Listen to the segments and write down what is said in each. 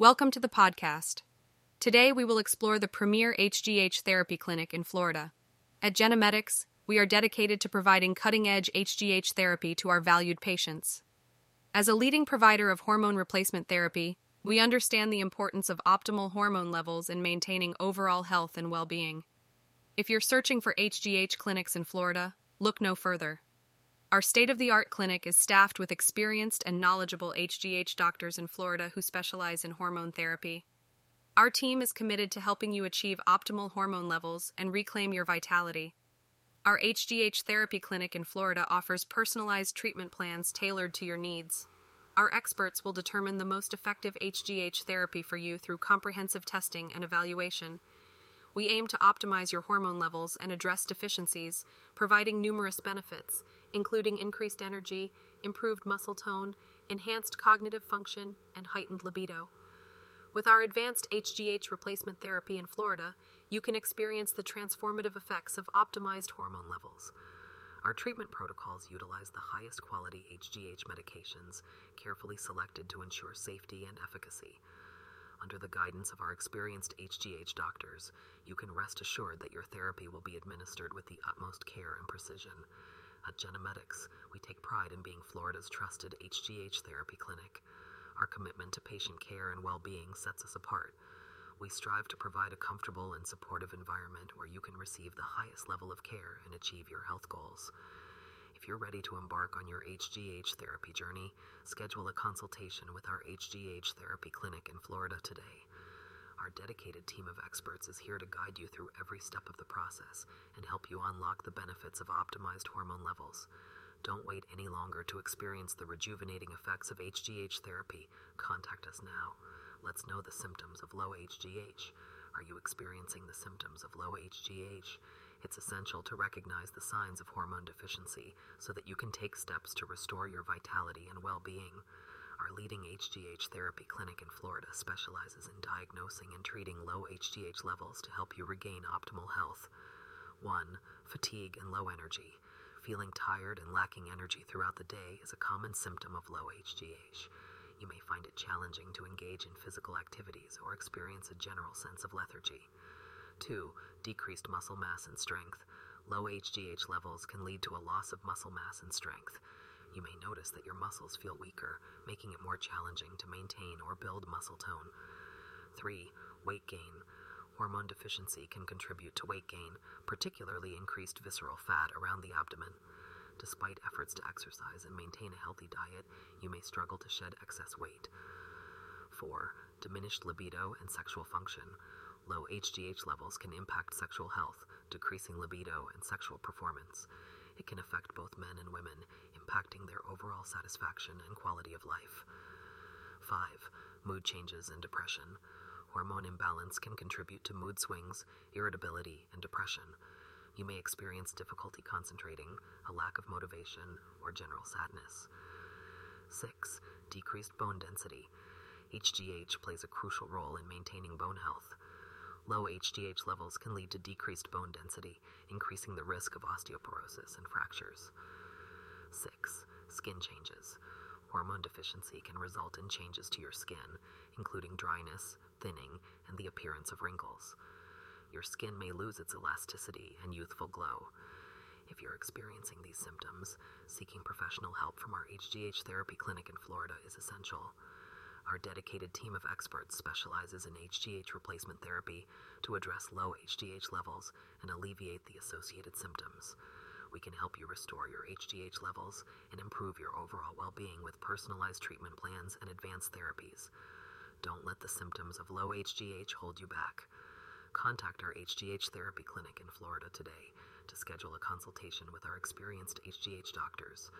Welcome to the podcast. Today we will explore the premier HGH therapy clinic in Florida. At Genemedics, we are dedicated to providing cutting edge HGH therapy to our valued patients. As a leading provider of hormone replacement therapy, we understand the importance of optimal hormone levels in maintaining overall health and well being. If you're searching for HGH clinics in Florida, look no further. Our state of the art clinic is staffed with experienced and knowledgeable HGH doctors in Florida who specialize in hormone therapy. Our team is committed to helping you achieve optimal hormone levels and reclaim your vitality. Our HGH therapy clinic in Florida offers personalized treatment plans tailored to your needs. Our experts will determine the most effective HGH therapy for you through comprehensive testing and evaluation. We aim to optimize your hormone levels and address deficiencies, providing numerous benefits, including increased energy, improved muscle tone, enhanced cognitive function, and heightened libido. With our advanced HGH replacement therapy in Florida, you can experience the transformative effects of optimized hormone levels. Our treatment protocols utilize the highest quality HGH medications, carefully selected to ensure safety and efficacy. Under the guidance of our experienced HGH doctors, you can rest assured that your therapy will be administered with the utmost care and precision. At Genemedics, we take pride in being Florida's trusted HGH therapy clinic. Our commitment to patient care and well being sets us apart. We strive to provide a comfortable and supportive environment where you can receive the highest level of care and achieve your health goals. If you're ready to embark on your HGH therapy journey, schedule a consultation with our HGH therapy clinic in Florida today. Our dedicated team of experts is here to guide you through every step of the process and help you unlock the benefits of optimized hormone levels. Don't wait any longer to experience the rejuvenating effects of HGH therapy. Contact us now. Let's know the symptoms of low HGH. Are you experiencing the symptoms of low HGH? It's essential to recognize the signs of hormone deficiency so that you can take steps to restore your vitality and well being. Our leading HGH therapy clinic in Florida specializes in diagnosing and treating low HGH levels to help you regain optimal health. 1. Fatigue and low energy. Feeling tired and lacking energy throughout the day is a common symptom of low HGH. You may find it challenging to engage in physical activities or experience a general sense of lethargy. 2. Decreased muscle mass and strength. Low HGH levels can lead to a loss of muscle mass and strength. You may notice that your muscles feel weaker, making it more challenging to maintain or build muscle tone. 3. Weight gain. Hormone deficiency can contribute to weight gain, particularly increased visceral fat around the abdomen. Despite efforts to exercise and maintain a healthy diet, you may struggle to shed excess weight. 4. Diminished libido and sexual function. Low HGH levels can impact sexual health, decreasing libido and sexual performance. It can affect both men and women, impacting their overall satisfaction and quality of life. 5. Mood changes and depression. Hormone imbalance can contribute to mood swings, irritability, and depression. You may experience difficulty concentrating, a lack of motivation, or general sadness. 6. Decreased bone density. HGH plays a crucial role in maintaining bone health. Low HGH levels can lead to decreased bone density, increasing the risk of osteoporosis and fractures. 6. Skin changes. Hormone deficiency can result in changes to your skin, including dryness, thinning, and the appearance of wrinkles. Your skin may lose its elasticity and youthful glow. If you're experiencing these symptoms, seeking professional help from our HGH therapy clinic in Florida is essential. Our dedicated team of experts specializes in HGH replacement therapy to address low HGH levels and alleviate the associated symptoms. We can help you restore your HGH levels and improve your overall well being with personalized treatment plans and advanced therapies. Don't let the symptoms of low HGH hold you back. Contact our HGH therapy clinic in Florida today to schedule a consultation with our experienced HGH doctors.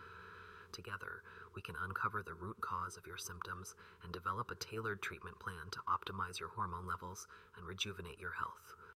Together, we can uncover the root cause of your symptoms and develop a tailored treatment plan to optimize your hormone levels and rejuvenate your health.